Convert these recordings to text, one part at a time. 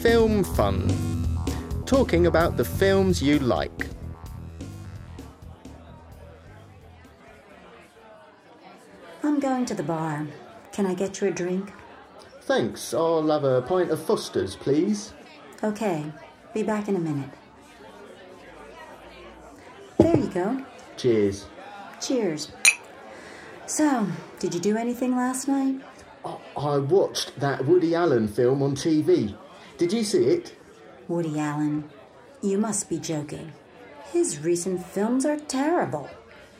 Film Fun. Talking about the films you like. I'm going to the bar. Can I get you a drink? Thanks, I'll have a pint of Foster's, please. Okay, be back in a minute. There you go. Cheers. Cheers. So, did you do anything last night? I- I watched that Woody Allen film on TV. Did you see it? Woody Allen, you must be joking. His recent films are terrible.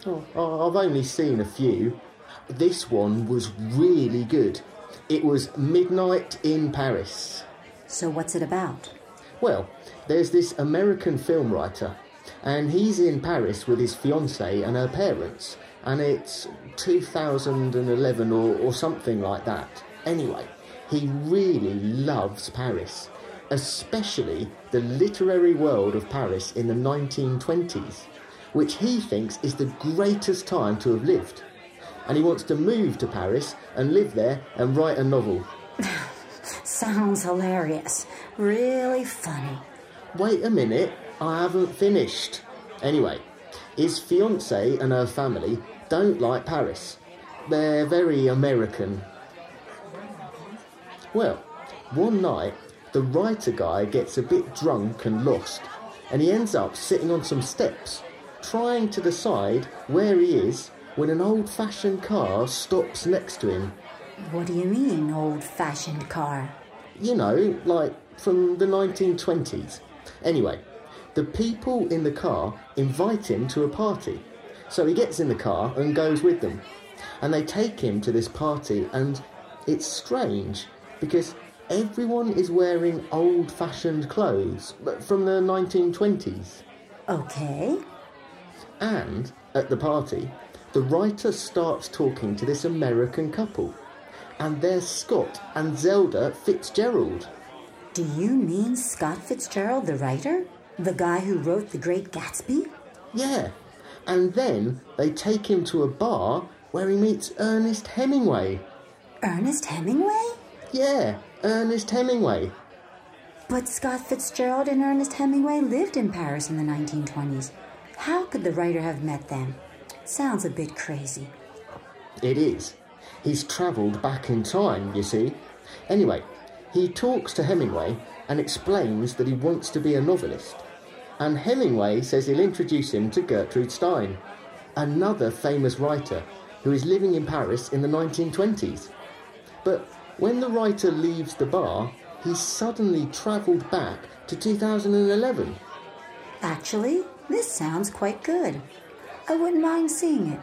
Oh, I've only seen a few. This one was really good. It was Midnight in Paris. So, what's it about? Well, there's this American film writer, and he's in Paris with his fiancée and her parents, and it's 2011 or, or something like that. Anyway, he really loves Paris, especially the literary world of Paris in the 1920s, which he thinks is the greatest time to have lived. And he wants to move to Paris and live there and write a novel. Sounds hilarious. Really funny. Wait a minute, I haven't finished. Anyway, his fiancée and her family don't like Paris. They're very American. Well, one night, the writer guy gets a bit drunk and lost, and he ends up sitting on some steps, trying to decide where he is when an old fashioned car stops next to him. What do you mean, old fashioned car? you know, like from the 1920s. Anyway, the people in the car invite him to a party. So he gets in the car and goes with them. And they take him to this party, and it's strange because everyone is wearing old fashioned clothes but from the 1920s. Okay. And at the party, the writer starts talking to this American couple. And there's Scott and Zelda Fitzgerald. Do you mean Scott Fitzgerald, the writer? The guy who wrote The Great Gatsby? Yeah. And then they take him to a bar where he meets Ernest Hemingway. Ernest Hemingway? Yeah, Ernest Hemingway. But Scott Fitzgerald and Ernest Hemingway lived in Paris in the 1920s. How could the writer have met them? Sounds a bit crazy. It is. He's travelled back in time, you see. Anyway, he talks to Hemingway and explains that he wants to be a novelist. And Hemingway says he'll introduce him to Gertrude Stein, another famous writer who is living in Paris in the 1920s. But when the writer leaves the bar, he's suddenly travelled back to 2011. Actually, this sounds quite good. I wouldn't mind seeing it.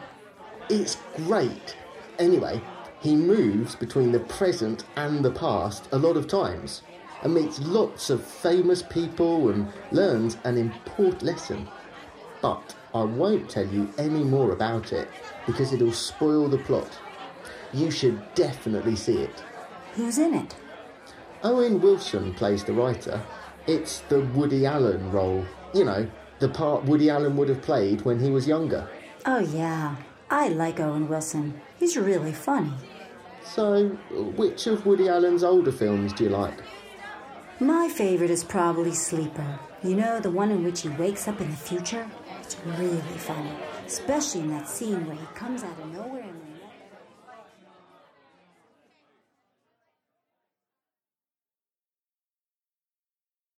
It's great. Anyway, he moves between the present and the past a lot of times and meets lots of famous people and learns an important lesson. But I won't tell you any more about it because it'll spoil the plot. You should definitely see it. Who's in it? Owen Wilson plays the writer. It's the Woody Allen role. You know, the part Woody Allen would have played when he was younger. Oh, yeah. I like Owen Wilson. He's really funny. So, which of Woody Allen's older films do you like? My favorite is probably Sleeper. You know, the one in which he wakes up in the future? It's really funny, especially in that scene where he comes out of nowhere